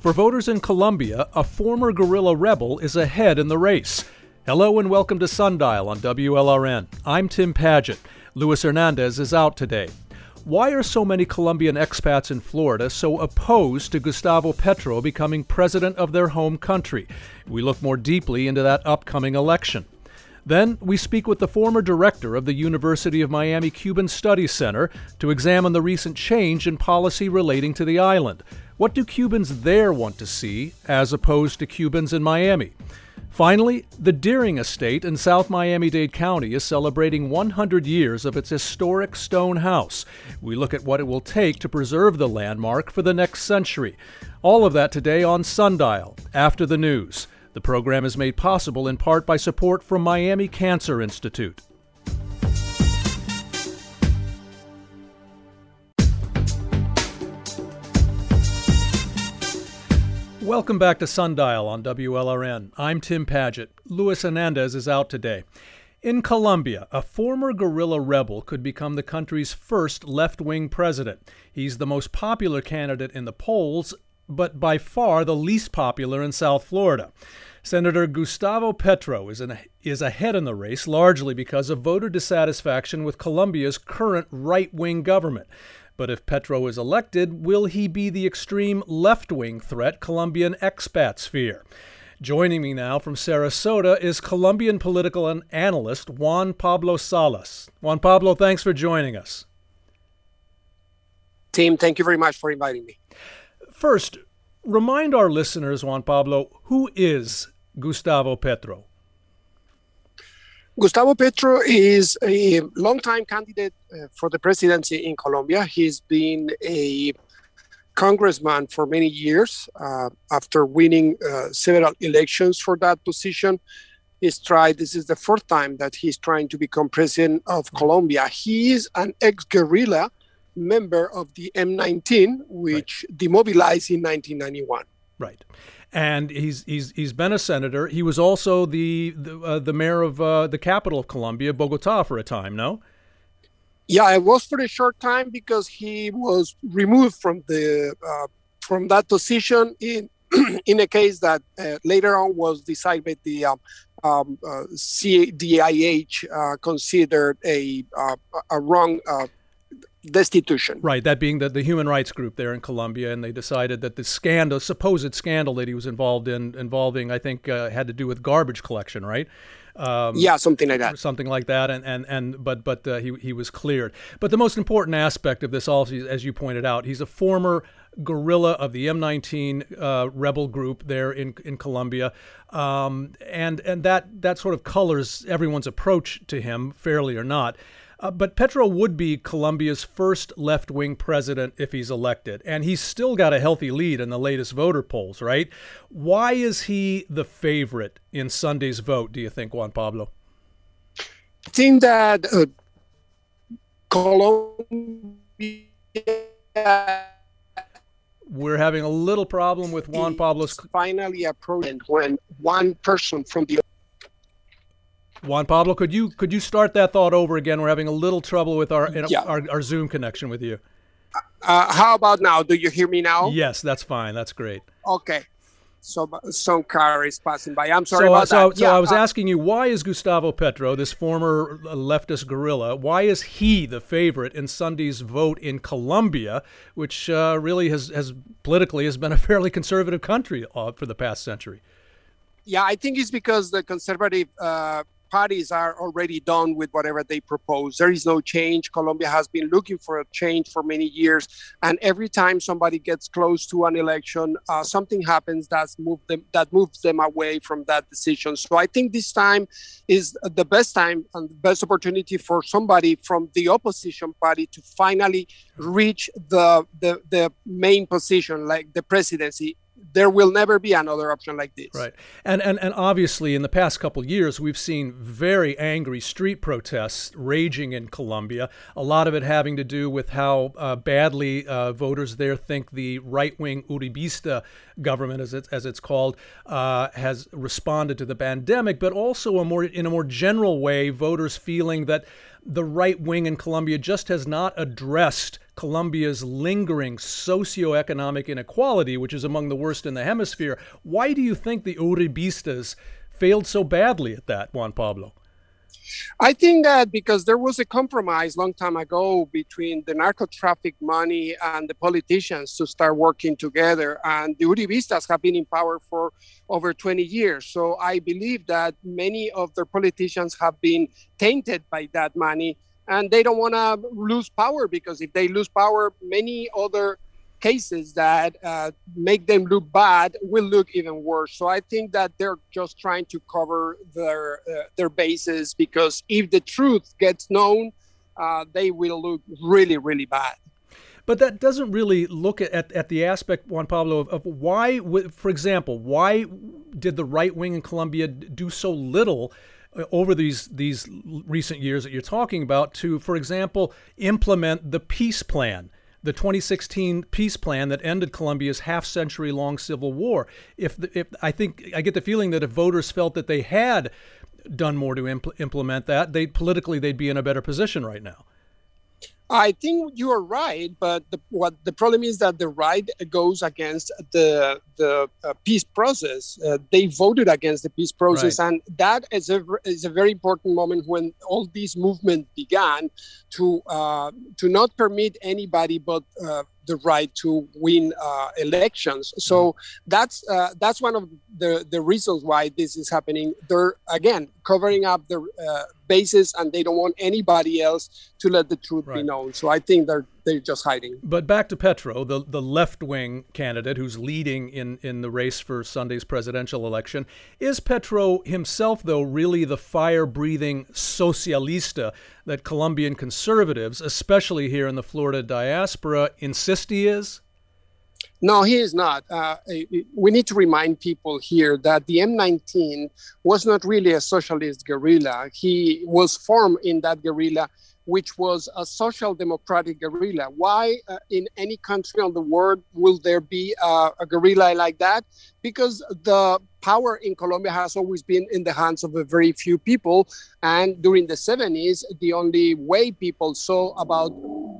For voters in Colombia, a former guerrilla rebel is ahead in the race. Hello and welcome to Sundial on WLRN. I'm Tim Paget. Luis Hernandez is out today. Why are so many Colombian expats in Florida so opposed to Gustavo Petro becoming president of their home country? We look more deeply into that upcoming election. Then we speak with the former director of the University of Miami Cuban Studies Center to examine the recent change in policy relating to the island. What do Cubans there want to see as opposed to Cubans in Miami? Finally, the Deering Estate in South Miami Dade County is celebrating 100 years of its historic stone house. We look at what it will take to preserve the landmark for the next century. All of that today on Sundial, after the news. The program is made possible in part by support from Miami Cancer Institute. Welcome back to Sundial on WLRN. I'm Tim Paget. Luis Hernandez is out today. In Colombia, a former guerrilla rebel could become the country's first left wing president. He's the most popular candidate in the polls, but by far the least popular in South Florida. Senator Gustavo Petro is, in, is ahead in the race largely because of voter dissatisfaction with Colombia's current right wing government. But if Petro is elected, will he be the extreme left wing threat Colombian expats fear? Joining me now from Sarasota is Colombian political analyst Juan Pablo Salas. Juan Pablo, thanks for joining us. Team, thank you very much for inviting me. First, remind our listeners, Juan Pablo, who is Gustavo Petro? Gustavo Petro is a longtime candidate uh, for the presidency in Colombia. He's been a congressman for many years. Uh, after winning uh, several elections for that position, he's tried. This is the fourth time that he's trying to become president of Colombia. He is an ex-guerrilla member of the M19, which right. demobilized in 1991. Right and he's he's he's been a senator. He was also the the, uh, the mayor of uh, the capital of Colombia, Bogota, for a time. No. Yeah, it was for a short time because he was removed from the uh, from that position in in a case that uh, later on was decided by the um, um, uh, CDIH uh, considered a a wrong destitution. Right, that being the, the human rights group there in Colombia, and they decided that the scandal, supposed scandal that he was involved in, involving, I think, uh, had to do with garbage collection, right? Um, yeah, something like that. Something like that, and and and but but uh, he he was cleared. But the most important aspect of this, also, as you pointed out, he's a former guerrilla of the M19 uh, rebel group there in in Colombia, um, and and that that sort of colors everyone's approach to him, fairly or not. Uh, but Petro would be Colombia's first left wing president if he's elected. And he's still got a healthy lead in the latest voter polls, right? Why is he the favorite in Sunday's vote, do you think, Juan Pablo? I think that uh, Colombia. We're having a little problem with Juan Pablo's. Finally approaching when one person from the Juan Pablo, could you could you start that thought over again? We're having a little trouble with our yeah. our, our, Zoom connection with you. Uh, how about now? Do you hear me now? Yes, that's fine. That's great. Okay. So some car is passing by. I'm sorry so, about so, that. So yeah, I was uh, asking you, why is Gustavo Petro, this former leftist guerrilla, why is he the favorite in Sunday's vote in Colombia, which uh, really has, has politically has been a fairly conservative country uh, for the past century? Yeah, I think it's because the conservative uh, parties are already done with whatever they propose. There is no change. Colombia has been looking for a change for many years, and every time somebody gets close to an election, uh, something happens that's moved them that moves them away from that decision. So I think this time is the best time and the best opportunity for somebody from the opposition party to finally reach the the, the main position, like the presidency there will never be another option like this. Right. And and, and obviously in the past couple years we've seen very angry street protests raging in Colombia. A lot of it having to do with how uh, badly uh, voters there think the right-wing Uribista government, as it's, as it's called, uh, has responded to the pandemic, but also a more in a more general way, voters feeling that the right wing in Colombia just has not addressed Colombia's lingering socioeconomic inequality, which is among the worst in the hemisphere. Why do you think the Uribistas failed so badly at that, Juan Pablo? I think that because there was a compromise long time ago between the narco traffic money and the politicians to start working together, and the Uribistas have been in power for over 20 years. So I believe that many of their politicians have been tainted by that money, and they don't want to lose power because if they lose power, many other cases that uh, make them look bad will look even worse. So I think that they're just trying to cover their uh, their bases because if the truth gets known, uh, they will look really really bad. But that doesn't really look at, at the aspect, Juan Pablo, of, of why, for example, why did the right wing in Colombia do so little Uh, over these these recent years that you're talking about to, for example, implement the peace plan? the 2016 peace plan that ended Colombia's half-century-long civil war. If, the, if I think I get the feeling that if voters felt that they had done more to impl- implement that, they politically they'd be in a better position right now. I think you are right, but the, what the problem is that the right goes against the the uh, peace process. Uh, they voted against the peace process, right. and that is a is a very important moment when all these movement began to uh, to not permit anybody but uh, the right to win uh, elections. So mm-hmm. that's uh, that's one of the the reasons why this is happening. They're again covering up the uh, bases, and they don't want anybody else to let the truth right. be known. So I think they're they're just hiding. But back to Petro, the the left wing candidate who's leading in in the race for Sunday's presidential election. Is Petro himself, though, really the fire breathing socialista that Colombian conservatives, especially here in the Florida diaspora, insist he is? No, he is not. Uh, we need to remind people here that the M19 was not really a socialist guerrilla. He was formed in that guerrilla which was a social democratic guerrilla. Why uh, in any country on the world will there be uh, a guerrilla like that? Because the power in Colombia has always been in the hands of a very few people. And during the 70s, the only way people saw about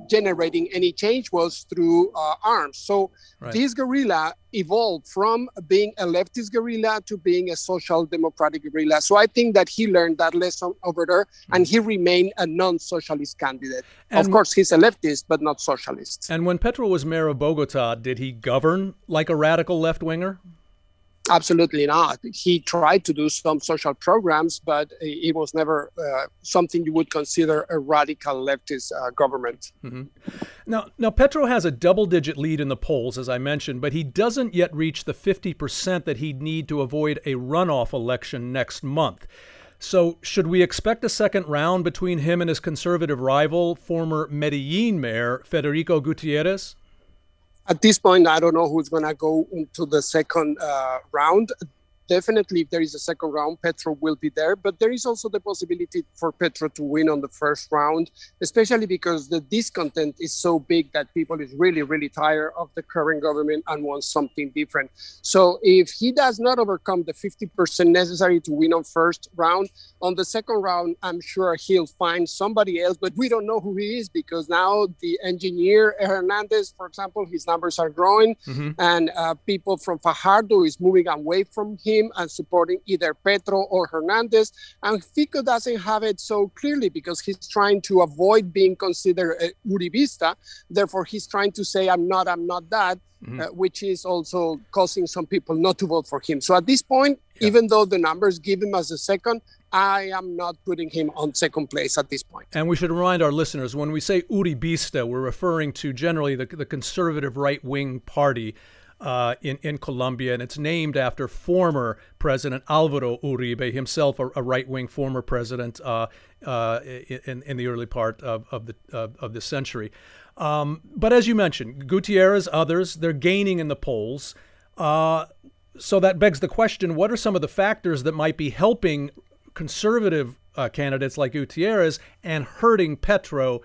generating any change was through uh, arms. So right. this guerrilla evolved from being a leftist guerrilla to being a social democratic guerrilla. So I think that he learned that lesson over there mm-hmm. and he remained a non socialist candidate. And of course, he's a leftist, but not socialist. And when Petro was mayor of Bogota, did he govern like a radical left winger? Absolutely not. He tried to do some social programs, but it was never uh, something you would consider a radical leftist uh, government. Mm-hmm. Now, now Petro has a double-digit lead in the polls, as I mentioned, but he doesn't yet reach the 50% that he'd need to avoid a runoff election next month. So, should we expect a second round between him and his conservative rival, former Medellin mayor Federico Gutierrez? At this point, I don't know who's going to go into the second uh, round definitely if there is a second round, Petro will be there. But there is also the possibility for Petro to win on the first round, especially because the discontent is so big that people is really, really tired of the current government and want something different. So if he does not overcome the 50% necessary to win on first round, on the second round, I'm sure he'll find somebody else, but we don't know who he is because now the engineer Hernandez, for example, his numbers are growing, mm-hmm. and uh, people from Fajardo is moving away from him him and supporting either Petro or Hernandez. And Fico doesn't have it so clearly because he's trying to avoid being considered a Uribista. Therefore, he's trying to say, I'm not, I'm not that. Mm-hmm. Uh, which is also causing some people not to vote for him. So at this point, yeah. even though the numbers give him as a second, I am not putting him on second place at this point. And we should remind our listeners when we say Uribista, we're referring to generally the, the conservative right wing party uh, in, in Colombia, and it's named after former President Alvaro Uribe, himself a, a right wing former president uh, uh, in, in the early part of, of, the, of the century. Um, but as you mentioned, Gutierrez, others, they're gaining in the polls. Uh, so that begs the question what are some of the factors that might be helping conservative uh, candidates like Gutierrez and hurting Petro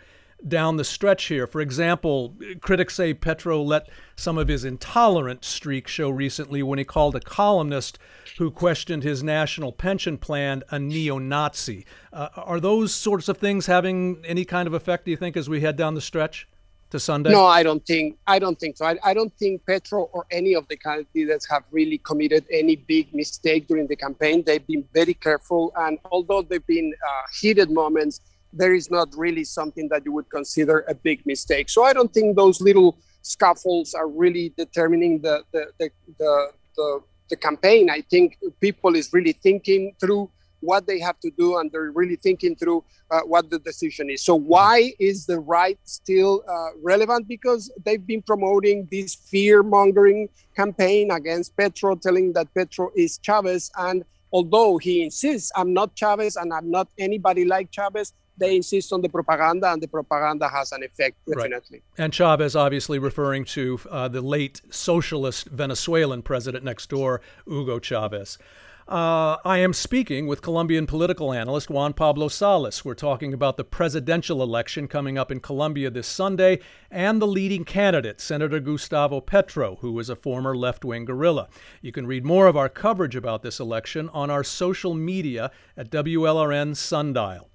down the stretch here. For example, critics say Petro let some of his intolerant streak show recently when he called a columnist who questioned his national pension plan a neo Nazi. Uh, are those sorts of things having any kind of effect, do you think, as we head down the stretch? to Sunday? No, I don't think I don't think so. I, I don't think Petro or any of the candidates have really committed any big mistake during the campaign. They've been very careful, and although they've been uh, heated moments, there is not really something that you would consider a big mistake. So I don't think those little scuffles are really determining the the the, the, the, the campaign. I think people is really thinking through what they have to do and they're really thinking through uh, what the decision is. So why is the right still uh, relevant? Because they've been promoting this fear mongering campaign against Petro, telling that Petro is Chavez. And although he insists, I'm not Chavez and I'm not anybody like Chavez, they insist on the propaganda, and the propaganda has an effect, definitely. Right. And Chavez, obviously referring to uh, the late socialist Venezuelan president next door, Hugo Chavez. Uh, I am speaking with Colombian political analyst Juan Pablo Salas. We're talking about the presidential election coming up in Colombia this Sunday and the leading candidate, Senator Gustavo Petro, who is a former left wing guerrilla. You can read more of our coverage about this election on our social media at WLRN Sundial.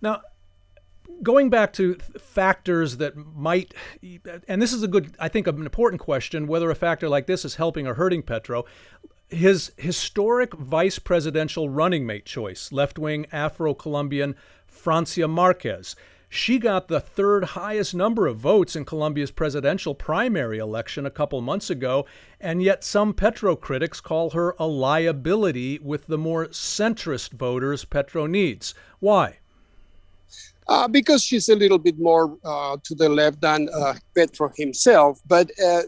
Now, going back to factors that might, and this is a good, I think, an important question whether a factor like this is helping or hurting Petro. His historic vice presidential running mate choice, left wing Afro Colombian Francia Marquez. She got the third highest number of votes in Colombia's presidential primary election a couple months ago, and yet some Petro critics call her a liability with the more centrist voters Petro needs. Why? Uh, because she's a little bit more uh, to the left than uh, Petro himself. But uh,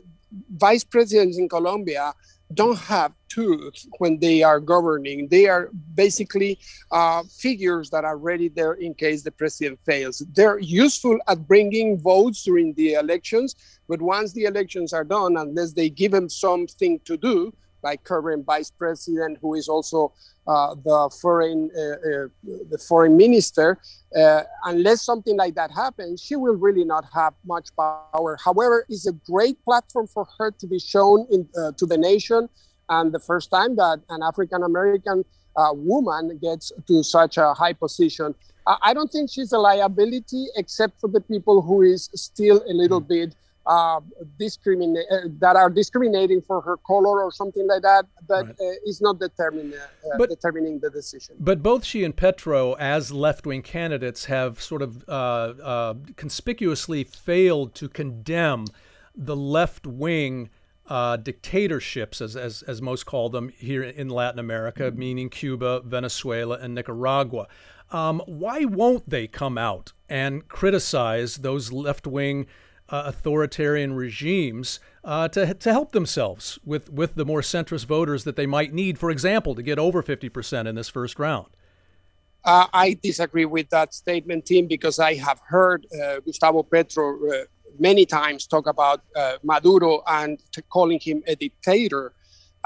vice presidents in Colombia don't have tools when they are governing. They are basically uh, figures that are ready there in case the president fails. They're useful at bringing votes during the elections, but once the elections are done, unless they give them something to do, like current vice president, who is also uh, the foreign uh, uh, the foreign minister. Uh, unless something like that happens, she will really not have much power. However, it's a great platform for her to be shown in, uh, to the nation, and the first time that an African American uh, woman gets to such a high position. I don't think she's a liability, except for the people who is still a little bit uh, discriminate uh, that are discriminating for her color or something like that, but right. uh, is not determining uh, but, determining the decision. But both she and Petro, as left-wing candidates, have sort of uh, uh, conspicuously failed to condemn the left-wing. dictatorships, as, as, as most call them here in Latin America, mm-hmm. meaning Cuba, Venezuela, and Nicaragua. Um, why won't they come out and criticize those left wing uh, authoritarian regimes uh, to, to help themselves with, with the more centrist voters that they might need, for example, to get over 50% in this first round? Uh, I disagree with that statement, Tim, because I have heard uh, Gustavo Petro uh, many times talk about uh, Maduro and calling him a dictator.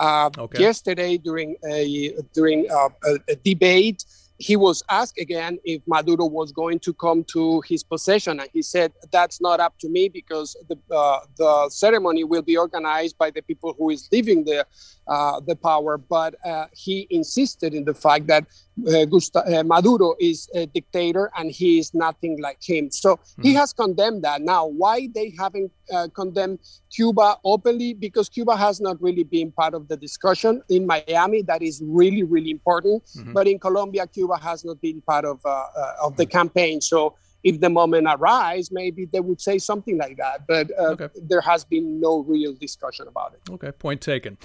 Okay. Yesterday, during a during a, a debate, he was asked again if Maduro was going to come to his possession, and he said, "That's not up to me because the uh, the ceremony will be organized by the people who is living the uh, the power." But uh, he insisted in the fact that uh, Gusta- uh, Maduro is a dictator and he is nothing like him. So mm-hmm. he hmm. has condemned that. Now, why they haven't uh, condemned Cuba openly? Because Cuba has not really been part of the discussion in Miami. That is really, really important. Mm-hmm. But in Colombia, Cuba has not been part of uh, of the mm-hmm. campaign. So if the moment arrives, maybe they would say something like that. But uh, okay. there has been no real discussion about it. Okay, point taken.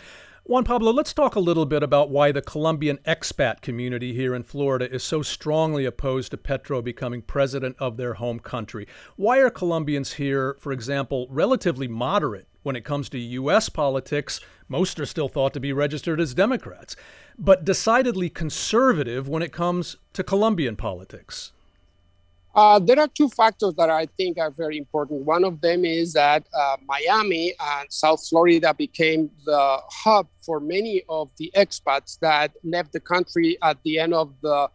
Juan Pablo, let's talk a little bit about why the Colombian expat community here in Florida is so strongly opposed to Petro becoming president of their home country. Why are Colombians here, for example, relatively moderate when it comes to U.S. politics? Most are still thought to be registered as Democrats, but decidedly conservative when it comes to Colombian politics. Uh, there are two factors that I think are very important. One of them is that uh, Miami and South Florida became the hub for many of the expats that left the country at the end of the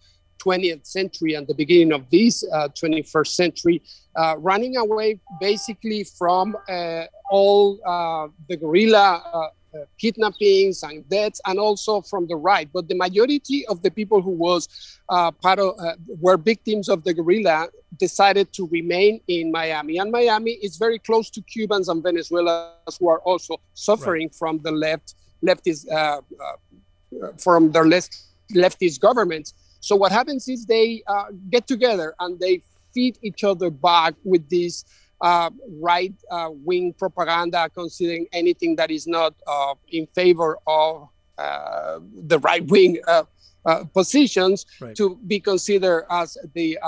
20th century and the beginning of this uh, 21st century, uh, running away basically from uh, all uh, the guerrilla kidnappings and deaths, and also from the right. But the majority of the people who was uh, part of uh, were victims of the guerrilla decided to remain in Miami. And Miami is very close to Cubans and Venezuelans who are also suffering right. from the left leftist uh, uh, from their left leftist governments. So what happens is they uh, get together and they feed each other back with this uh, right uh, wing propaganda, considering anything that is not uh, in favor of uh, the right wing uh, uh, positions right. to be considered as the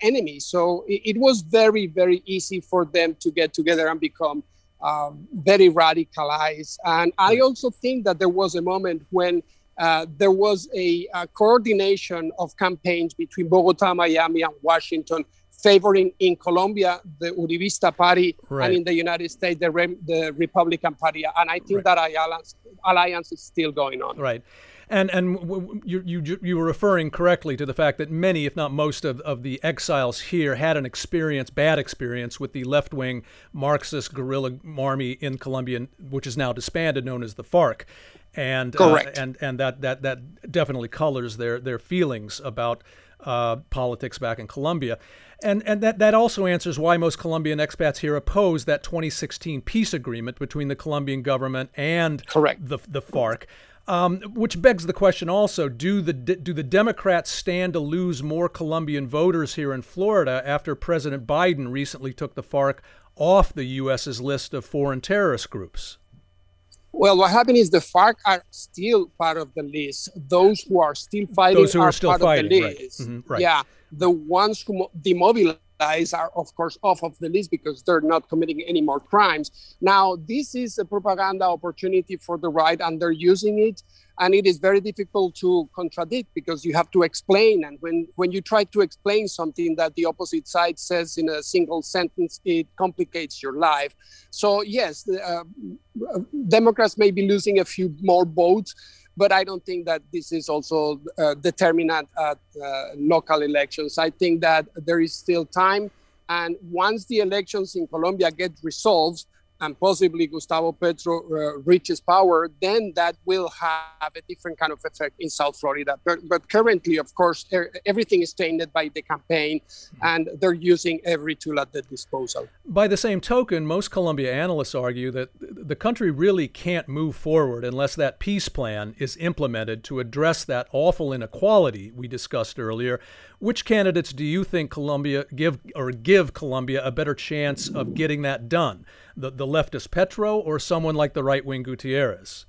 enemy. So it, it, was very, very easy for them to get together and become um, very radicalized. And I also think that there was a moment when uh, there was a, a, coordination of campaigns between Bogota, Miami, and Washington, favoring in Colombia the Uribista party, right. and in the United States the, Re- the Republican party. And I think right. that alliance, alliance is still going on. Right. And and you, you you were referring correctly to the fact that many, if not most, of, of the exiles here had an experience, bad experience, with the left wing Marxist guerrilla army in Colombia, which is now disbanded, known as the FARC and uh, and and that that that definitely colors their their feelings about uh, politics back in Colombia. And, and that, that also answers why most Colombian expats here oppose that 2016 peace agreement between the Colombian government and Correct. the, the FARC. Um, which begs the question also do the do the Democrats stand to lose more Colombian voters here in Florida after President Biden recently took the FARC off the U.S.'s list of foreign terrorist groups? Well, what happened is the FARC are still part of the list. Those who are still fighting Those who are, are still part fighting, of the list. Right. Mm-hmm, right. Yeah, the ones who demobilize are, of course, off of the list because they're not committing any more crimes. Now, this is a propaganda opportunity for the right, and they're using it and it is very difficult to contradict because you have to explain and when when you try to explain something that the opposite side says in a single sentence it complicates your life so yes uh, democrats may be losing a few more votes but I don't think that this is also uh, determinant at uh, local elections. I think that there is still time. And once the elections in Colombia get resolved, and possibly Gustavo Petro uh, reaches power, then that will have a different kind of effect in South Florida. But, but currently, of course, er, everything is tainted by the campaign, and they're using every tool at their disposal. By the same token, most Colombia analysts argue that the country really can't move forward unless that peace plan is implemented to address that awful inequality we discussed earlier. Which candidates do you think Colombia give or give Colombia a better chance of getting that done? The, the leftist Petro or someone like the right wing Gutierrez?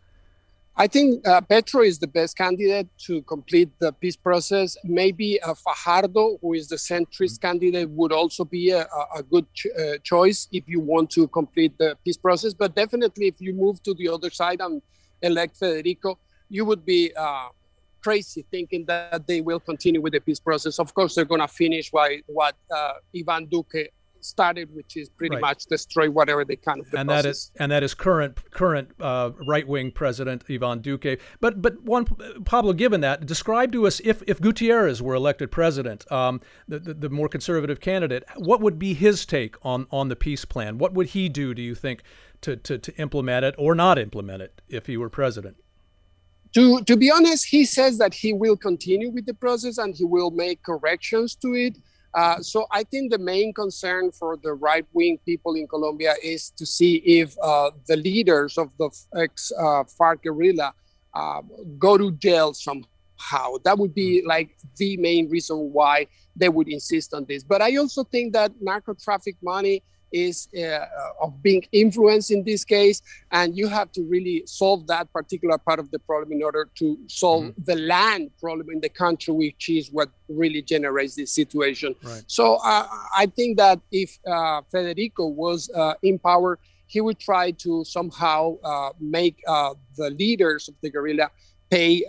I think uh, Petro is the best candidate to complete the peace process. Maybe uh, Fajardo, who is the centrist mm-hmm. candidate, would also be a, a good ch- uh, choice if you want to complete the peace process. But definitely, if you move to the other side and elect Federico, you would be uh, crazy thinking that they will continue with the peace process. Of course, they're going to finish what, what uh, Ivan Duque started, which is pretty right. much destroy whatever they can. The and process. that is and that is current current uh, right wing president Ivan Duque. But but Juan Pablo, given that, describe to us if if Gutierrez were elected president, um, the, the, the more conservative candidate, what would be his take on on the peace plan? What would he do? Do you think to to, to implement it or not implement it if he were president? To, to be honest, he says that he will continue with the process and he will make corrections to it. Uh, so I think the main concern for the right wing people in Colombia is to see if uh, the leaders of the ex uh, FARC guerrilla uh, go to jail somehow. That would be hmm. like the main reason why they would insist on this. But I also think that narco traffic money is uh, of being influenced in this case and you have to really solve that particular part of the problem in order to solve mm-hmm. the land problem in the country which is what really generates this situation right. so uh, i think that if uh, federico was uh, in power he would try to somehow uh, make uh, the leaders of the guerrilla pay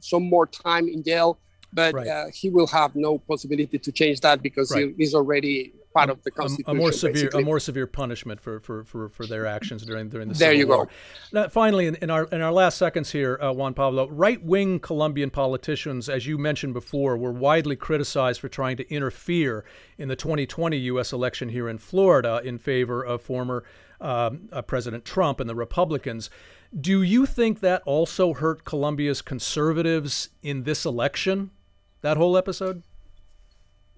some more time in jail but right. he will have no possibility to change that because right. he is already part of the constitution. A, more severe, basically. a more severe punishment for, for, for, for their actions during during the there you War. go. Now, finally, in, in, our in our last seconds here, uh, Juan Pablo, right wing Colombian politicians, as you mentioned before, were widely criticized for trying to interfere in the 2020 U.S. election here in Florida in favor of former um, uh, President Trump and the Republicans. Do you think that also hurt Colombia's conservatives in this election? That whole episode?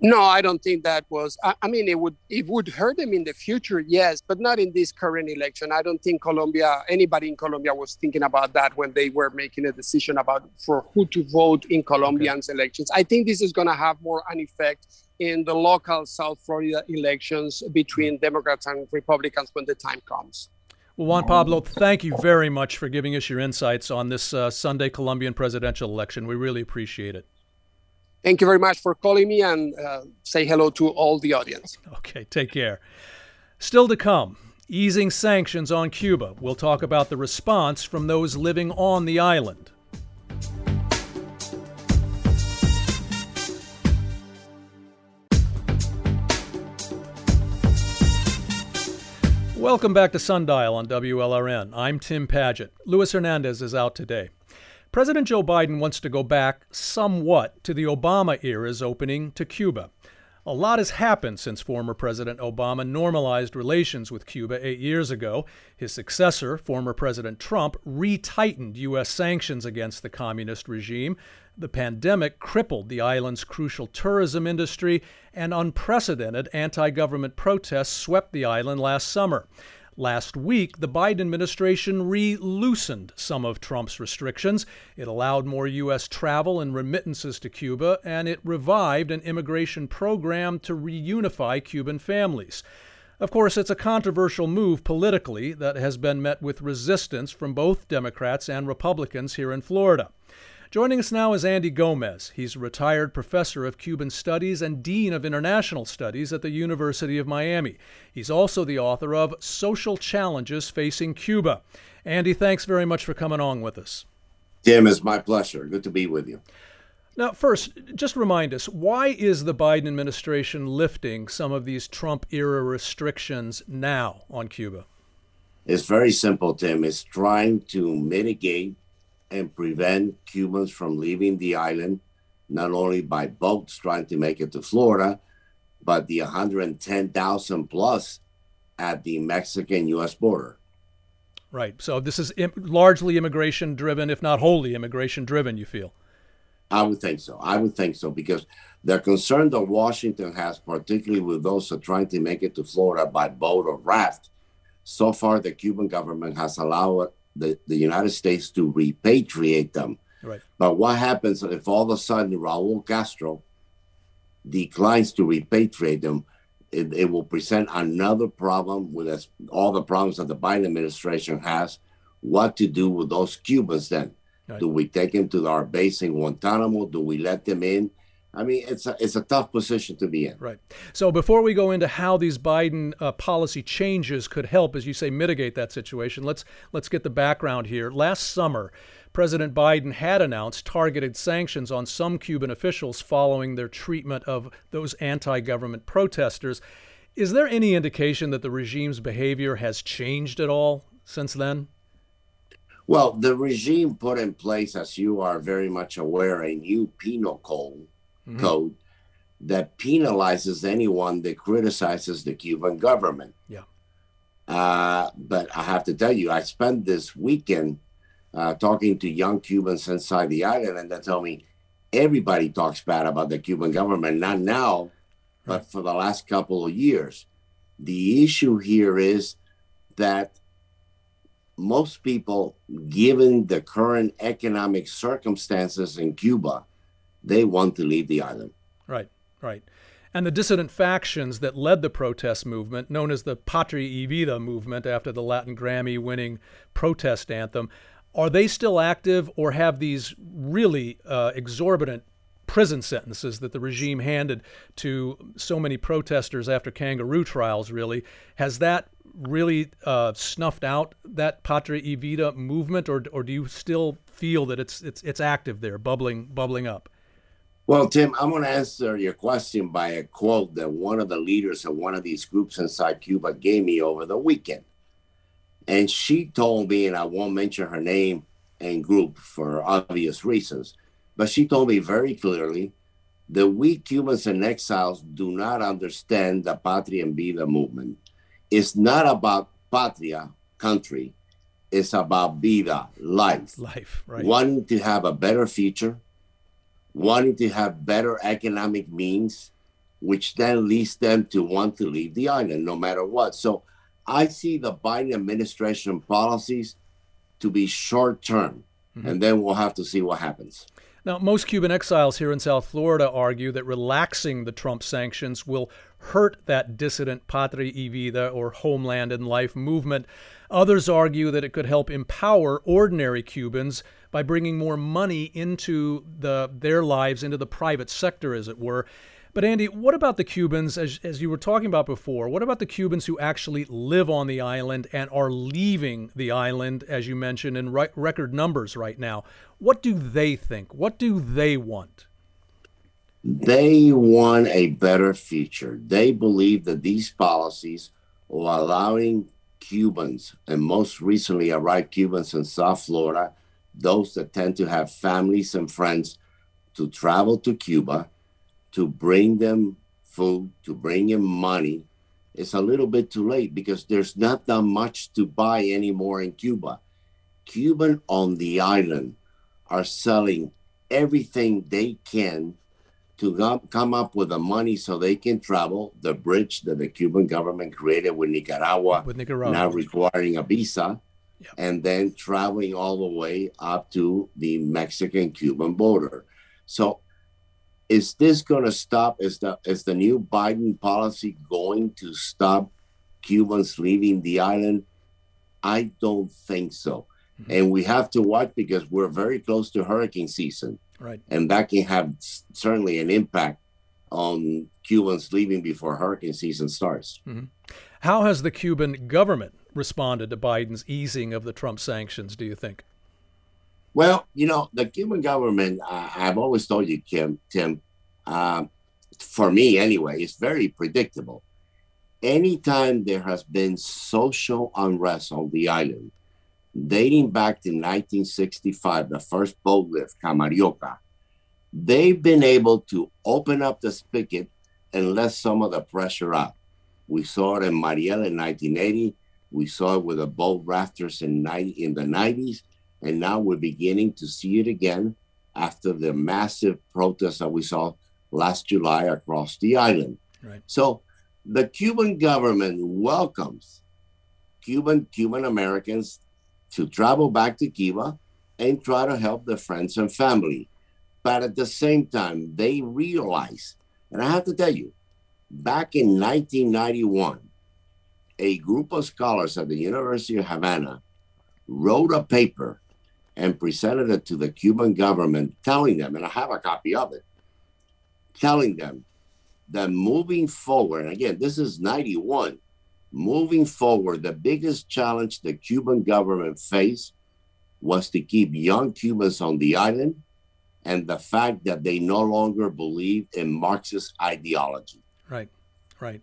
No, I don't think that was. I, I, mean, it would it would hurt them in the future, yes, but not in this current election. I don't think Colombia, anybody in Colombia, was thinking about that when they were making a decision about for who to vote in Colombians okay. elections. I think this is going to have more an effect in the local South Florida elections between Democrats and Republicans when the time comes. Well, Juan Pablo, thank you very much for giving us your insights on this uh, Sunday Colombian presidential election. We really appreciate it. Thank you very much for calling me and uh, say hello to all the audience. Okay, take care. Still to come, easing sanctions on Cuba. We'll talk about the response from those living on the island. Welcome back to Sundial on WLRN. I'm Tim Paget. Luis Hernandez is out today. President Joe Biden wants to go back somewhat to the Obama era's opening to Cuba. A lot has happened since former President Obama normalized relations with Cuba eight years ago. His successor, former President Trump, retightened U.S. sanctions against the communist regime. The pandemic crippled the island's crucial tourism industry, and unprecedented anti government protests swept the island last summer. Last week, the Biden administration re loosened some of Trump's restrictions. It allowed more U.S. travel and remittances to Cuba, and it revived an immigration program to reunify Cuban families. Of course, it's a controversial move politically that has been met with resistance from both Democrats and Republicans here in Florida. Joining us now is Andy Gomez. He's a retired professor of Cuban Studies and Dean of International Studies at the University of Miami. He's also the author of Social Challenges Facing Cuba. Andy, thanks very much for coming on with us. Tim, it's my pleasure. Good to be with you. Now, first, just remind us why is the Biden administration lifting some of these Trump era restrictions now on Cuba? It's very simple, Tim. It's trying to mitigate and prevent Cubans from leaving the island, not only by boats trying to make it to Florida, but the 110,000 plus at the Mexican US border. Right. So this is Im- largely immigration driven, if not wholly immigration driven, you feel? I would think so. I would think so because the concern that Washington has, particularly with those who are trying to make it to Florida by boat or raft, so far the Cuban government has allowed the, the United States to repatriate them. Right. But what happens if all of a sudden Raul Castro declines to repatriate them? It, it will present another problem with us, all the problems that the Biden administration has. What to do with those Cubans then? Right. Do we take them to our base in Guantanamo? Do we let them in? I mean, it's a it's a tough position to be in. Right. So before we go into how these Biden uh, policy changes could help, as you say, mitigate that situation, let's let's get the background here. Last summer, President Biden had announced targeted sanctions on some Cuban officials following their treatment of those anti-government protesters. Is there any indication that the regime's behavior has changed at all since then? Well, the regime put in place, as you are very much aware, a new penal code mm-hmm. code that penalizes anyone that criticizes the Cuban government. Yeah. Uh, but I have to tell you, I spent this weekend uh, talking to young Cubans inside the island, and they tell me everybody talks bad about the Cuban government, not now, but for the last couple of years. The issue here is that most people, given the current economic circumstances in Cuba, they want to leave the island. Right, right. And the dissident factions that led the protest movement, known as the Patria Vida movement after the Latin Grammy winning protest anthem, are they still active or have these really uh, exorbitant prison sentences that the regime handed to so many protesters after kangaroo trials really has that really uh, snuffed out that patria y vida movement or, or do you still feel that it's it's it's active there bubbling bubbling up well, Tim, I'm going to answer your question by a quote that one of the leaders of one of these groups inside Cuba gave me over the weekend. And she told me, and I won't mention her name and group for obvious reasons, but she told me very clearly that we Cubans and exiles do not understand the Patria y Vida movement. It's not about patria, country, it's about vida, life. Life, right. Wanting to have a better future, wanting to have better economic means, which then leads them to want to leave the island no matter what. So I see the Biden administration policies to be short term, mm-hmm. and then we'll have to see what happens. Now, most Cuban exiles here in South Florida argue that relaxing the Trump sanctions will hurt that dissident patria y vida or homeland and life movement. Others argue that it could help empower ordinary Cubans by bringing more money into the, their lives, into the private sector, as it were. But Andy, what about the Cubans, as, as you were talking about before? What about the Cubans who actually live on the island and are leaving the island, as you mentioned, in re- record numbers right now? What do they think? What do they want? They want a better future. They believe that these policies are allowing Cubans, and most recently arrived Cubans in South Florida, those that tend to have families and friends, to travel to Cuba to bring them food, to bring them money, it's a little bit too late because there's not that much to buy anymore in Cuba. Cuban on the island are selling everything they can to come up with the money so they can travel the bridge that the Cuban government created with Nicaragua, with Nicaragua. now requiring a visa, yep. and then traveling all the way up to the Mexican Cuban border. So is this going to stop? Is the is the new Biden policy going to stop Cubans leaving the island? I don't think so. Mm-hmm. And we have to watch because we're very close to hurricane season. Right. And that can have certainly an impact on Cubans leaving before hurricane season starts. Mm-hmm. How has the Cuban government responded to Biden's easing of the Trump sanctions, do you think? Well, you know, the Cuban government, uh, I've always told you, Kim, Tim, uh, for me anyway, is very predictable. Anytime there has been social unrest on the island, dating back to 1965, the first boat lift, Camarioca, they've been able to open up the spigot and let some of the pressure out. We saw it in Mariel in 1980. We saw it with the boat rafters in, in the 90s. And now we're beginning to see it again after the massive protests that we saw last July across the island. Right. So the Cuban government welcomes Cuban Cuban Americans to travel back to Cuba and try to help their friends and family. But at the same time, they realize, and I have to tell you, back in 1991, a group of scholars at the University of Havana wrote a paper and presented it to the Cuban government, telling them, and I have a copy of it, telling them that moving forward, and again, this is 91, moving forward, the biggest challenge the Cuban government faced was to keep young Cubans on the island and the fact that they no longer believed in Marxist ideology. Right, right.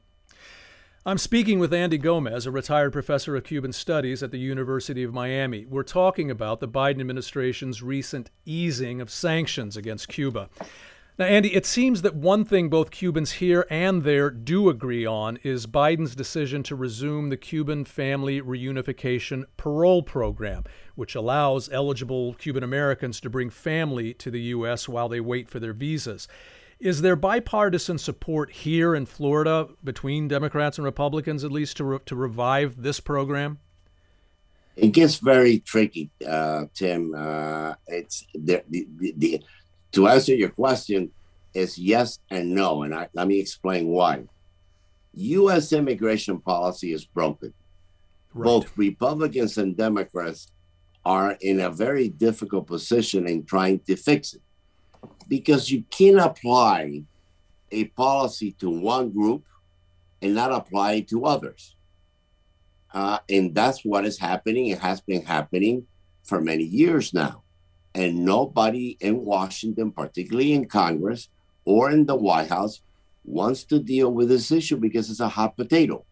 I'm speaking with Andy Gomez, a retired professor of Cuban studies at the University of Miami. We're talking about the Biden administration's recent easing of sanctions against Cuba. Now, Andy, it seems that one thing both Cubans here and there do agree on is Biden's decision to resume the Cuban Family Reunification Parole Program, which allows eligible Cuban Americans to bring family to the U.S. while they wait for their visas. Is there bipartisan support here in Florida between Democrats and Republicans, at least, to, re- to revive this program? It gets very tricky, uh, Tim. Uh, it's the, the, the, to answer your question is yes and no, and I, let me explain why. U.S. immigration policy is broken. Right. Both Republicans and Democrats are in a very difficult position in trying to fix it because you can apply a policy to one group and not apply it to others. Uh, and that's what is happening. It has been happening for many years now. And nobody in Washington, particularly in Congress or in the White House, wants to deal with this issue because it's a hot potato.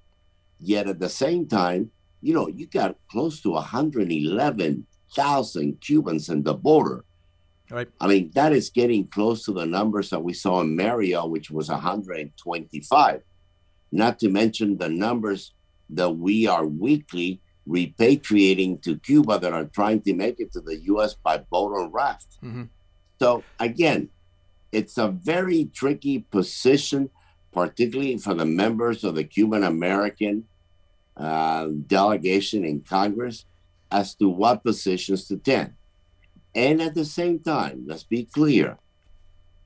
Yet at the same time, you know, you got close to 111,000 Cubans in the border Right. I mean, that is getting close to the numbers that we saw in Mariel, which was 125. Not to mention the numbers that we are weekly repatriating to Cuba that are trying to make it to the U.S. by boat or raft. Mm-hmm. So again, it's a very tricky position, particularly for the members of the Cuban American uh, delegation in Congress, as to what positions to take. And at the same time, let's be clear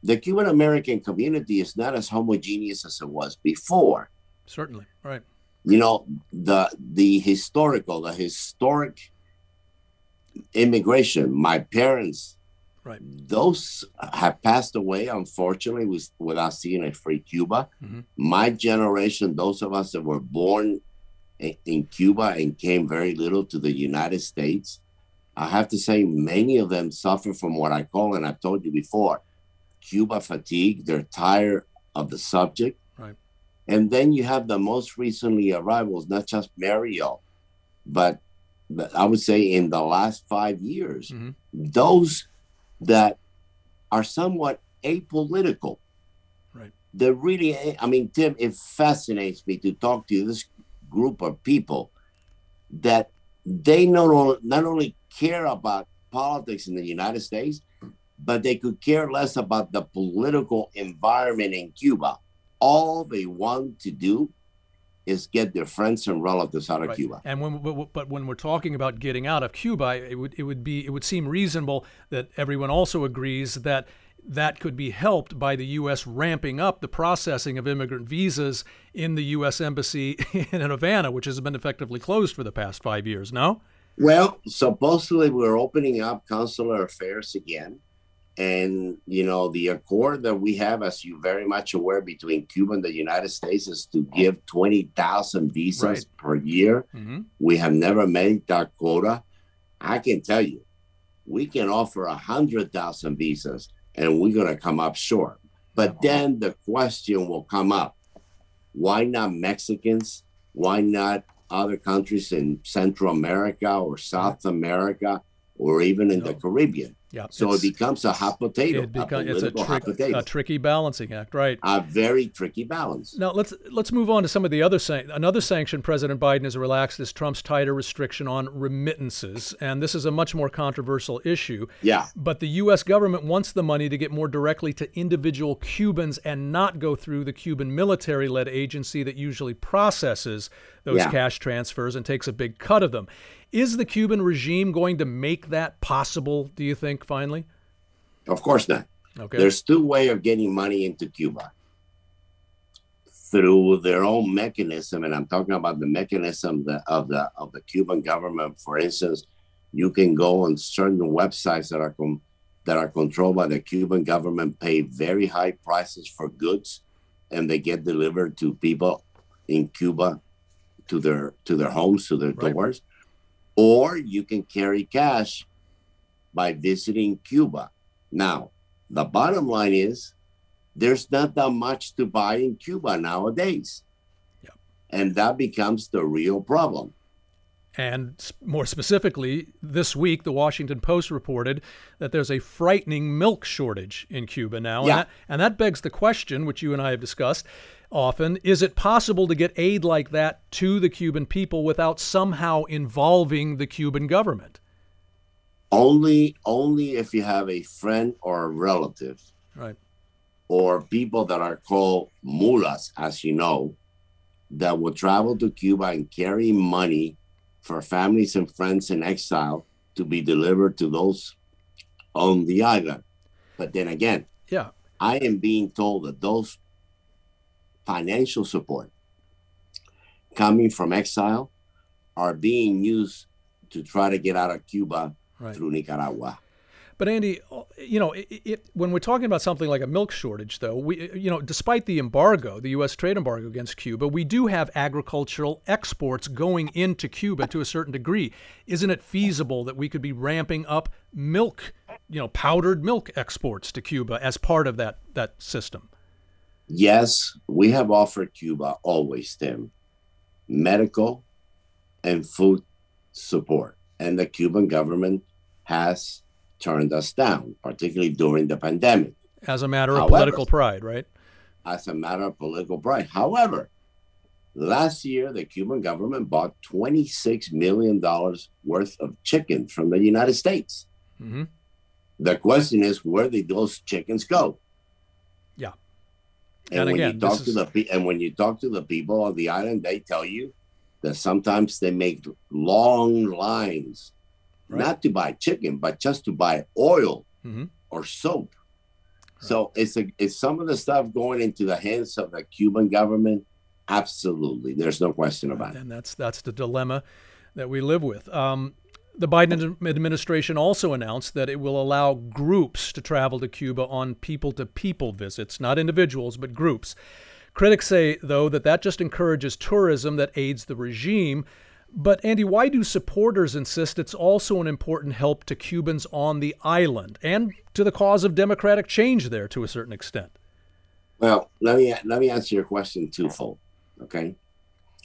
the Cuban American community is not as homogeneous as it was before. Certainly, right. You know, the the historical, the historic immigration, my parents, right. those have passed away, unfortunately, with, without seeing a free Cuba. Mm-hmm. My generation, those of us that were born in, in Cuba and came very little to the United States, I have to say, many of them suffer from what I call, and I've told you before, Cuba fatigue. They're tired of the subject. Right. And then you have the most recently arrivals, not just Mario, but, but I would say in the last five years, mm-hmm. those that are somewhat apolitical. Right. They're really, I mean, Tim, it fascinates me to talk to this group of people that they not only, not only care about politics in the United States, but they could care less about the political environment in Cuba. All they want to do is get their friends and relatives out of right. Cuba. And when but when we're talking about getting out of Cuba, it would it would be it would seem reasonable that everyone also agrees that that could be helped by the U.S. ramping up the processing of immigrant visas in the U.S. embassy in Havana, which has been effectively closed for the past five years. No. Well, supposedly we're opening up consular affairs again. And, you know, the accord that we have, as you very much aware, between Cuba and the United States is to give 20,000 visas right. per year. Mm-hmm. We have never made that quota. I can tell you, we can offer 100,000 visas and we're going to come up short. But then the question will come up why not Mexicans? Why not other countries in Central America or South America or even in no. the Caribbean? Yeah, so it becomes a hot potato. It becomes, a it's a, trick, a, tricky balancing act, right? A very tricky balance. Now let's let's move on to some of the other san- another sanction President Biden has relaxed is Trump's tighter restriction on remittances, and this is a much more controversial issue. Yeah. But the U.S. government wants the money to get more directly to individual Cubans and not go through the Cuban military-led agency that usually processes those yeah. cash transfers and takes a big cut of them. Is the Cuban regime going to make that possible, do you think, finally? Of course not. Okay. There's two ways of getting money into Cuba through their own mechanism, and I'm talking about the mechanism of the of the Cuban government. For instance, you can go on certain websites that are com- that are controlled by the Cuban government, pay very high prices for goods, and they get delivered to people in Cuba to their to their homes, to their right. doors or you can carry cash by visiting Cuba. Now, the bottom line is there's not that much to buy in Cuba nowadays. Yep. And that becomes the real problem. And more specifically, this week, the Washington Post reported that there's a frightening milk shortage in Cuba now. Yeah. And, that, and that begs the question, which you and I have discussed often is it possible to get aid like that to the Cuban people without somehow involving the Cuban government? Only only if you have a friend or a relative. Right. Or people that are called mulas, as you know, that will travel to Cuba and carry money for families and friends in exile to be delivered to those on the island. But then again, yeah, I am being told that those financial support coming from exile are being used to try to get out of Cuba right. through Nicaragua. But Andy, uh, you know, it, it, when we're talking about something like a milk shortage, though, we, uh, you know, despite the embargo, the U.S. trade embargo against Cuba, we do have agricultural exports going into Cuba to a certain degree. Isn't it feasible that we could be ramping up milk, you know, powdered milk exports to Cuba as part of that that system? yes, we have offered Cuba always, Tim, medical and food support. And the Cuban government has turned us down, particularly during the pandemic. As a matter of However, political pride, right? As a matter of political pride. However, Last year, the Cuban government bought $26 million worth of chicken from the United States. Mm-hmm. The question is, where did those chickens go? Yeah. And, and when again, you talk to is... the and when you talk to the people on the island, they tell you that sometimes they make long lines, right. not to buy chicken, but just to buy oil mm-hmm. or soap. Right. So it's a, it's some of the stuff going into the hands of the Cuban government Absolutely, there's no question about it. And that's that's the dilemma that we live with. Um, the Biden administration also announced that it will allow groups to travel to Cuba on people to people visits, not individuals, but groups. Critics say, though, that that just encourages tourism that aids the regime. But, Andy, why do supporters insist it's also an important help to Cubans on the island and to the cause of democratic change there to a certain extent? Well, let me, let me answer your question twofold. Okay.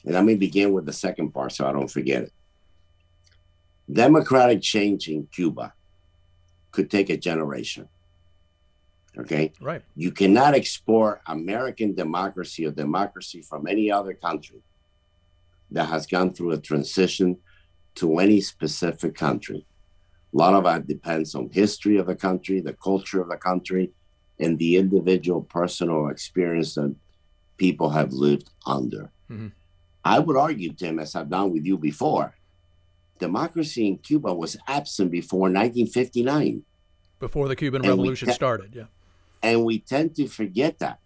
And let me begin with the second part so I don't forget it. Democratic change in Cuba could take a generation. Okay. Right. You cannot export American democracy or democracy from any other country that has gone through a transition to any specific country. A lot of that depends on history of the country, the culture of the country, and the individual personal experience that people have lived under. Mm-hmm. I would argue, Tim, as I've done with you before, democracy in Cuba was absent before 1959. Before the Cuban and Revolution te- started, yeah. And we tend to forget that.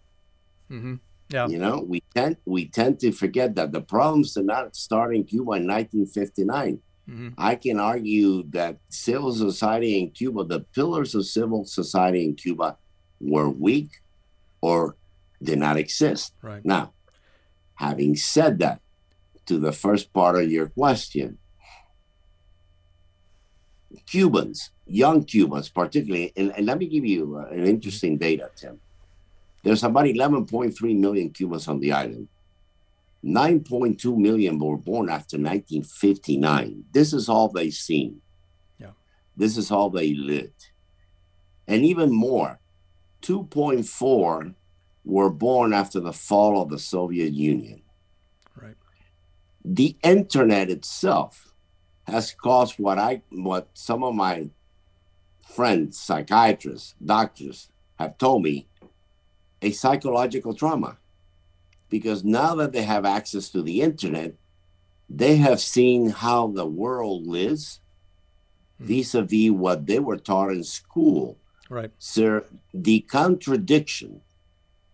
Mm-hmm. Yeah. You know, we tend we tend to forget that the problems did not start in Cuba in 1959. Mm-hmm. I can argue that civil society in Cuba, the pillars of civil society in Cuba, were weak or did not exist. Right. Now, having said that, to the first part of your question, Cubans, young Cubans, particularly, and, and let me give you uh, an interesting data, Tim. There's about 11.3 million Cubans on the island. 9.2 million were born after 1959. This is all they've seen. Yeah. This is all they lived. And even more, 2.4 were born after the fall of the Soviet Union. Right. The internet itself has caused what I what some of my friends, psychiatrists, doctors have told me a psychological trauma. Because now that they have access to the internet, they have seen how the world lives hmm. vis-a-vis what they were taught in school. Right. Sir, the contradiction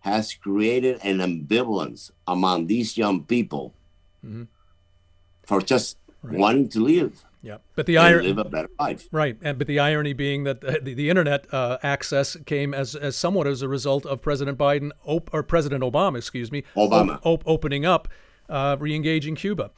has created an ambivalence among these young people mm-hmm. for just right. wanting to live. Yeah, but the irony live a better life. Right, and but the irony being that the, the, the internet uh, access came as, as somewhat as a result of President Biden op- or President Obama, excuse me, Obama op- op- opening up, uh, re-engaging Cuba.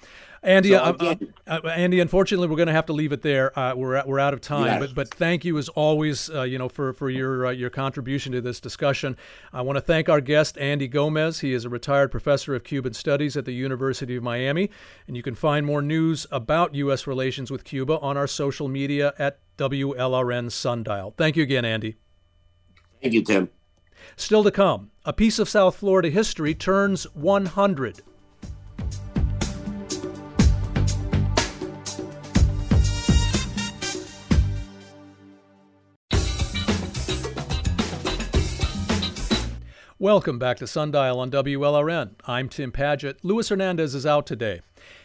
Andy, so uh, uh, uh, Andy, unfortunately, we're going to have to leave it there. Uh, we're we're out of time, yes. but but thank you as always, uh, you know, for for your uh, your contribution to this discussion. I want to thank our guest Andy Gomez. He is a retired professor of Cuban studies at the University of Miami, and you can find more news about U.S. relations with Cuba on our social media at WLRN Sundial. Thank you again, Andy. Thank you, Tim. Still to come, a piece of South Florida history turns 100. Welcome back to Sundial on WLRN. I'm Tim Padgett. Luis Hernandez is out today.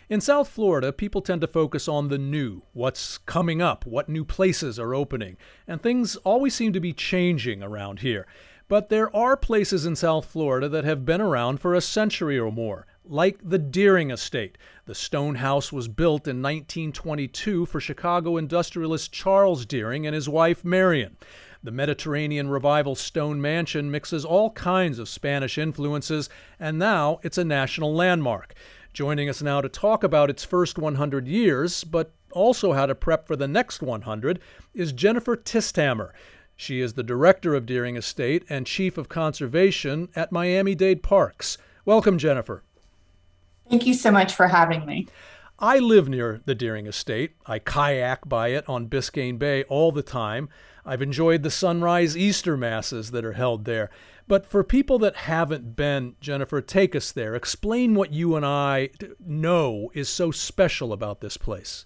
In South Florida, people tend to focus on the new, what's coming up, what new places are opening, and things always seem to be changing around here. But there are places in South Florida that have been around for a century or more, like the Deering Estate. The stone house was built in 1922 for Chicago industrialist Charles Deering and his wife Marion. The Mediterranean Revival Stone Mansion mixes all kinds of Spanish influences, and now it's a national landmark. Joining us now to talk about its first 100 years, but also how to prep for the next 100, is Jennifer Tisthammer. She is the director of Deering Estate and chief of conservation at Miami Dade Parks. Welcome, Jennifer. Thank you so much for having me. I live near the Deering Estate. I kayak by it on Biscayne Bay all the time. I've enjoyed the sunrise Easter masses that are held there. But for people that haven't been, Jennifer, take us there. Explain what you and I know is so special about this place.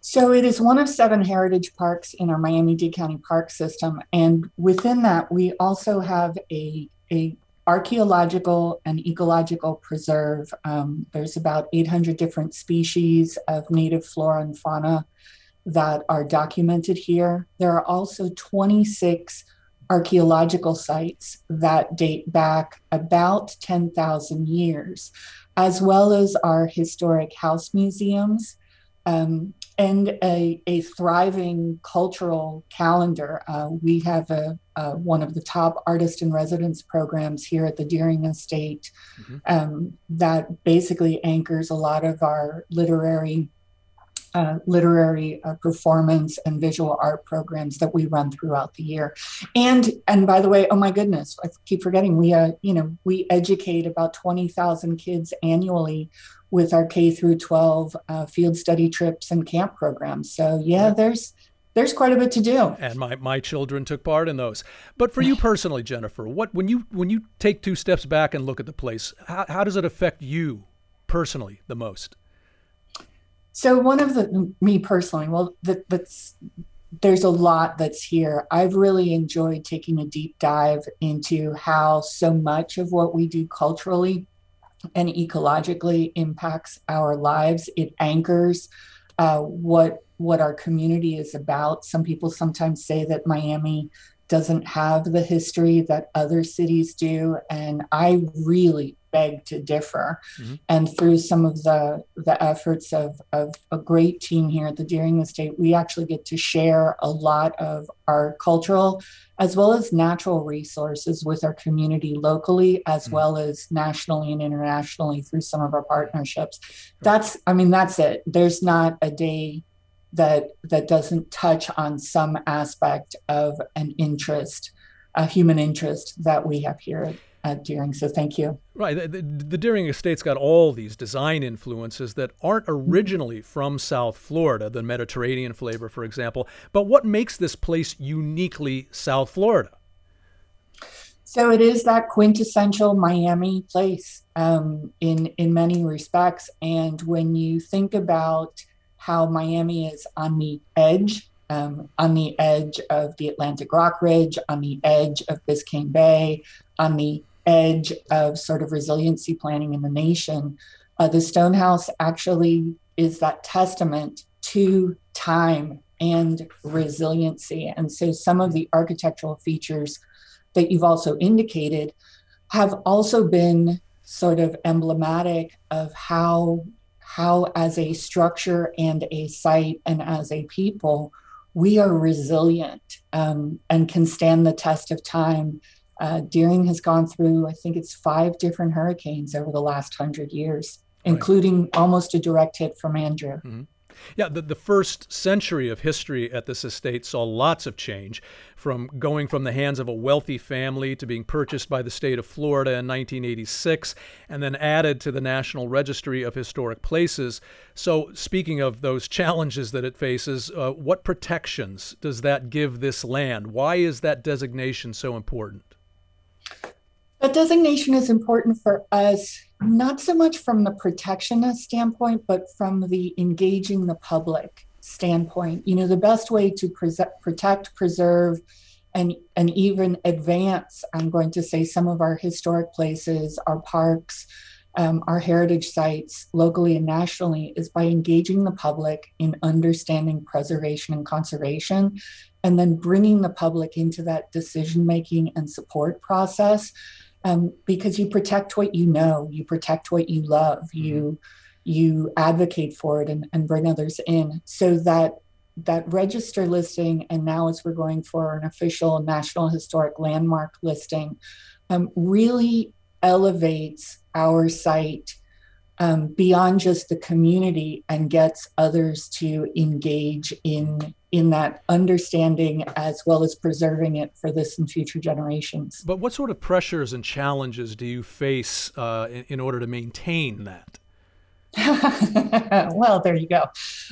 So it is one of seven heritage parks in our Miami-Dade County Park System, and within that, we also have a a archaeological and ecological preserve. Um, there's about 800 different species of native flora and fauna that are documented here. There are also 26 archaeological sites that date back about 10,000 years, as well as our historic house museums. Um, and a, a, thriving cultural calendar. Uh, we have a, a, one of the top artist in residence programs here at the Deering Estate mm-hmm. um, that basically anchors a lot of our literary uh, literary uh, performance and visual art programs that we run throughout the year. And and by the way, oh my goodness, I keep forgetting we uh, you know we educate about twenty thousand kids annually with our K through twelve uh, field study trips and camp programs. So yeah, there's there's quite a bit to do. And my, my children took part in those. But for you personally, Jennifer, what when you when you take two steps back and look at the place, how, how does it affect you personally the most? So one of the me personally, well, that, that's there's a lot that's here. I've really enjoyed taking a deep dive into how so much of what we do culturally and ecologically impacts our lives. It anchors uh, what what our community is about. Some people sometimes say that Miami doesn't have the history that other cities do, and I really beg to differ. Mm-hmm. And through some of the the efforts of, of a great team here at the Deering Estate, we actually get to share a lot of our cultural as well as natural resources with our community locally, as mm-hmm. well as nationally and internationally through some of our partnerships. That's, I mean, that's it. There's not a day that that doesn't touch on some aspect of an interest, a human interest that we have here at Deering. So thank you. Right. The, the, the, Deering Estate's got all these design influences that aren't originally from South Florida, the Mediterranean flavor, for example. But what makes this place uniquely South Florida? So it is that quintessential Miami place um, in in many respects. And when you think about how Miami is on the edge um, on the edge of the Atlantic Rock Ridge, on the edge of Biscayne Bay, on the edge of sort of resiliency planning in the nation, uh, the Stonehouse actually is that testament to time and resiliency. And so some of the architectural features that you've also indicated have also been sort of emblematic of how how as a structure and a site and as a people we are resilient um, and can stand the test of time uh, Deering has gone through, I think it's five different hurricanes over the last hundred years, right. including almost a direct hit from Andrew. Mm-hmm. Yeah, the, the first century of history at this estate saw lots of change, from going from the hands of a wealthy family to being purchased by the state of Florida in 1986 and then added to the National Registry of Historic Places. So, speaking of those challenges that it faces, uh, what protections does that give this land? Why is that designation so important? That designation is important for us, not so much from the protectionist standpoint, but from the engaging the public standpoint. You know, the best way to pre- protect, preserve, and, and even advance, I'm going to say, some of our historic places, our parks, um, our heritage sites, locally and nationally, is by engaging the public in understanding preservation and conservation, and then bringing the public into that decision making and support process um, because you protect what you know, you protect what you love, mm-hmm. you you advocate for it and, and bring others in so that that register listing and now as we're going for an official national historic landmark listing um, really elevates our site um, beyond just the community and gets others to engage in in that understanding as well as preserving it for this and future generations. But what sort of pressures and challenges do you face uh, in, in, order to maintain that? well, there you go.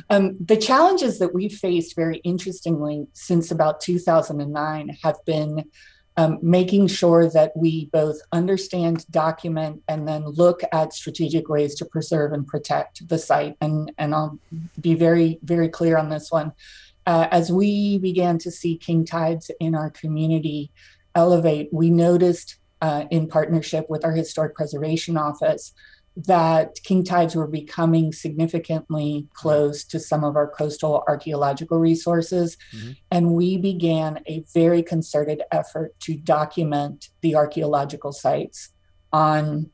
Um, the challenges that we've faced, very interestingly, since about 2009 have been um, making sure that we both understand, document, and then look at strategic ways to preserve and protect the site. And, and I'll be very, very clear on this one. Uh, as we began to see king tides in our community elevate, we noticed uh, in partnership with our historic preservation office that king tides were becoming significantly close to some of our coastal archaeological resources. Mm-hmm. And we began a very concerted effort to document the archaeological sites on,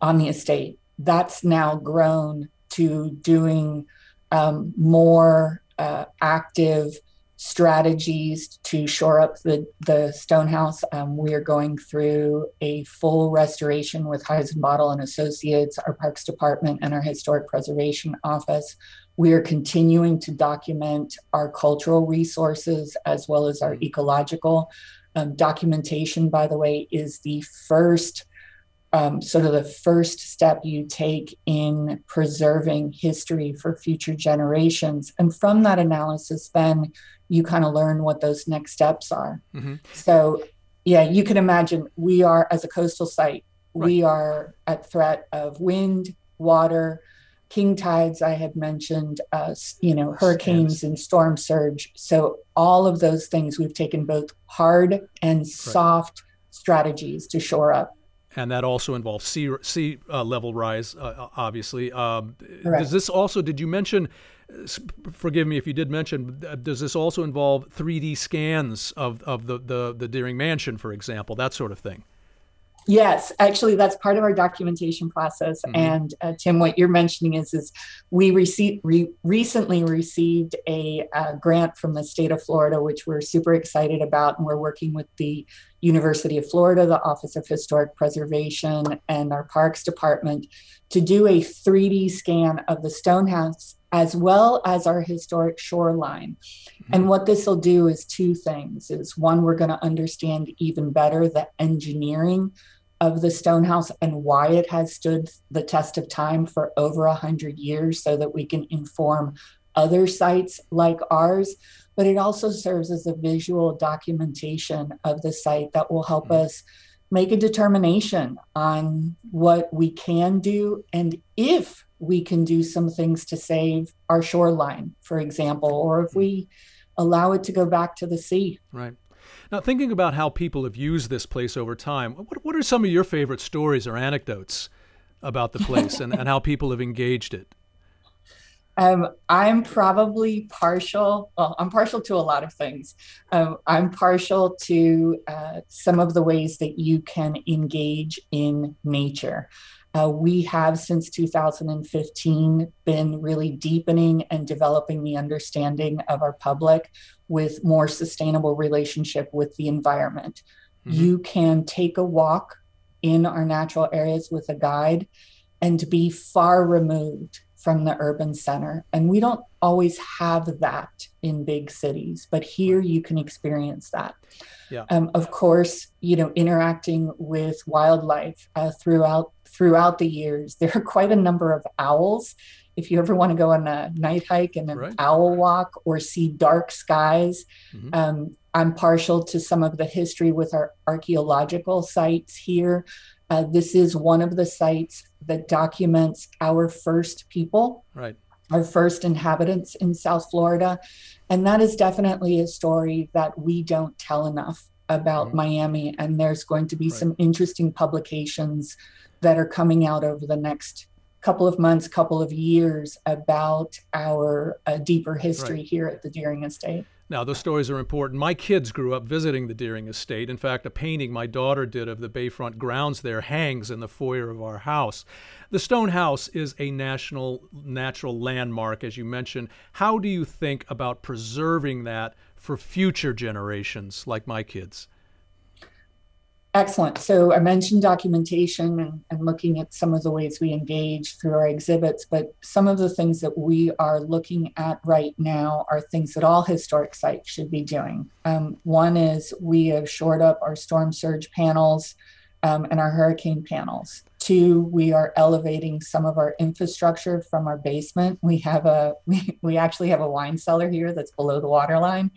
on the estate. That's now grown to doing um, more uh, active strategies to shore up the, the Stonehouse. Um, we are going through a full restoration with Heisenbottle and Associates, our Parks Department, and our Historic Preservation Office. We are continuing to document our cultural resources as well as our ecological. Um, documentation, by the way, is the first um, sort of the first step you take in preserving history for future generations. And from that analysis, then you kind of learn what those next steps are. Mm-hmm. So, yeah, you can imagine we are, as a coastal site, right. we are at threat of wind, water, king tides. I had mentioned, uh, you know, hurricanes and storm surge. So all of those things we've taken both hard and soft strategies to shore up and that also involves sea sea uh, level rise, uh, obviously. Um, does this also? Did you mention? Forgive me if you did mention. Uh, does this also involve 3D scans of of the the, the Deering Mansion, for example, that sort of thing? Yes, actually, that's part of our documentation process. Mm-hmm. And uh, Tim, what you're mentioning is, is we received re- recently received a uh, grant from the state of Florida, which we're super excited about, and we're working with the University of Florida, the Office of Historic Preservation, and our Parks Department to do a 3D scan of the Stonehouse as well as our historic shoreline. Mm-hmm. And what this will do is two things. Is one, we're going to understand even better the engineering of the stone house and why it has stood the test of time for over a hundred years so that we can inform other sites like ours but it also serves as a visual documentation of the site that will help mm-hmm. us make a determination on what we can do and if we can do some things to save our shoreline, for example, or if we allow it to go back to the sea. Right. Now, thinking about how people have used this place over time, what, what are some of your favorite stories or anecdotes about the place and, and how people have engaged it? Um, I'm probably partial. Well, I'm partial to a lot of things. Um, I'm partial to uh, some of the ways that you can engage in nature. Uh, we have since 2015 been really deepening and developing the understanding of our public with more sustainable relationship with the environment. Mm-hmm. You can take a walk in our natural areas with a guide and be far removed from the urban center. And we don't always have that in big cities, but here you can experience that. Yeah. Um, of course, you know, interacting with wildlife uh, throughout throughout the years, there are quite a number of owls. If you ever want to go on a night hike and an right. owl walk or see dark skies, mm-hmm. um, I'm partial to some of the history with our archaeological sites here. Uh, this is one of the sites that documents our first people, right. our first inhabitants in South Florida. And that is definitely a story that we don't tell enough about mm-hmm. Miami. And there's going to be right. some interesting publications that are coming out over the next couple of months, couple of years about our uh, deeper history right. here at the Deering Estate. Now, those stories are important. My kids grew up visiting the Deering Estate. In fact, a painting my daughter did of the Bayfront grounds there hangs in the foyer of our house. The Stone House is a national natural landmark, as you mentioned. How do you think about preserving that for future generations like my kids? Excellent. So I mentioned documentation and, and, looking at some of the ways we engage through our exhibits, but some of the things that we are looking at right now are things that all historic sites should be doing. Um, one is we have shored up our storm surge panels um, and our hurricane panels. Two, we are elevating some of our infrastructure from our basement. We have a we, actually have a wine cellar here that's below the water line.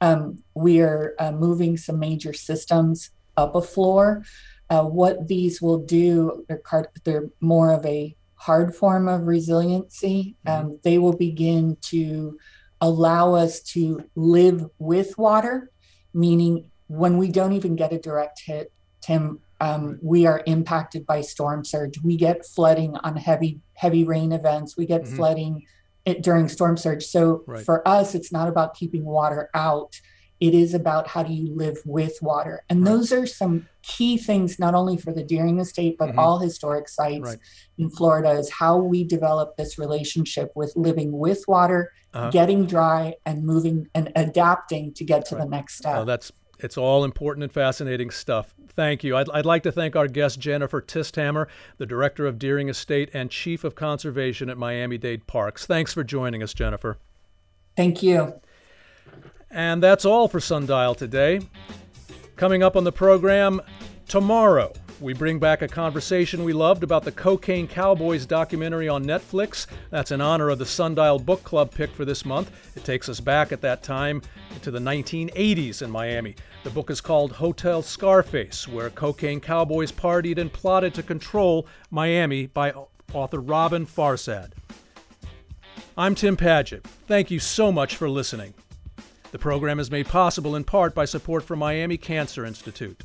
Um, we are uh, moving some major systems up a floor. Uh, what these will do, they're, they're, more of a hard form of resiliency. Mm-hmm. Um, they will begin to allow us to live with water, meaning when we don't even get a direct hit, Tim, um, we are impacted by storm surge. We get flooding on heavy heavy rain events. We get mm-hmm. flooding it, during storm surge. So right. for us, it's not about keeping water out. It is about how do you live with water, and right. those are some key things not only for the Deering Estate but mm-hmm. all historic sites right. in Florida. Is how we develop this relationship with living with water, uh-huh. getting dry, and moving and adapting to get to the next step. That's it's all important and fascinating stuff. Thank you. I'd, I'd like to thank our guest, Jennifer Tisthammer, the Director of Deering Estate and Chief of Conservation at Miami Dade Parks. Thanks for joining us, Jennifer. Thank you. And that's all for Sundial today. Coming up on the program tomorrow, we bring back a conversation we loved about the Cocaine Cowboys documentary on Netflix. That's in honor of the Sundial Book Club pick for this month. It takes us back at that time to the 1980s in Miami. The book is called Hotel Scarface, where cocaine cowboys partied and plotted to control Miami by author Roben Farzad. I'm Tim Padgett. Thank you so much for listening. The program is made possible in part by support from Miami Cancer Institute.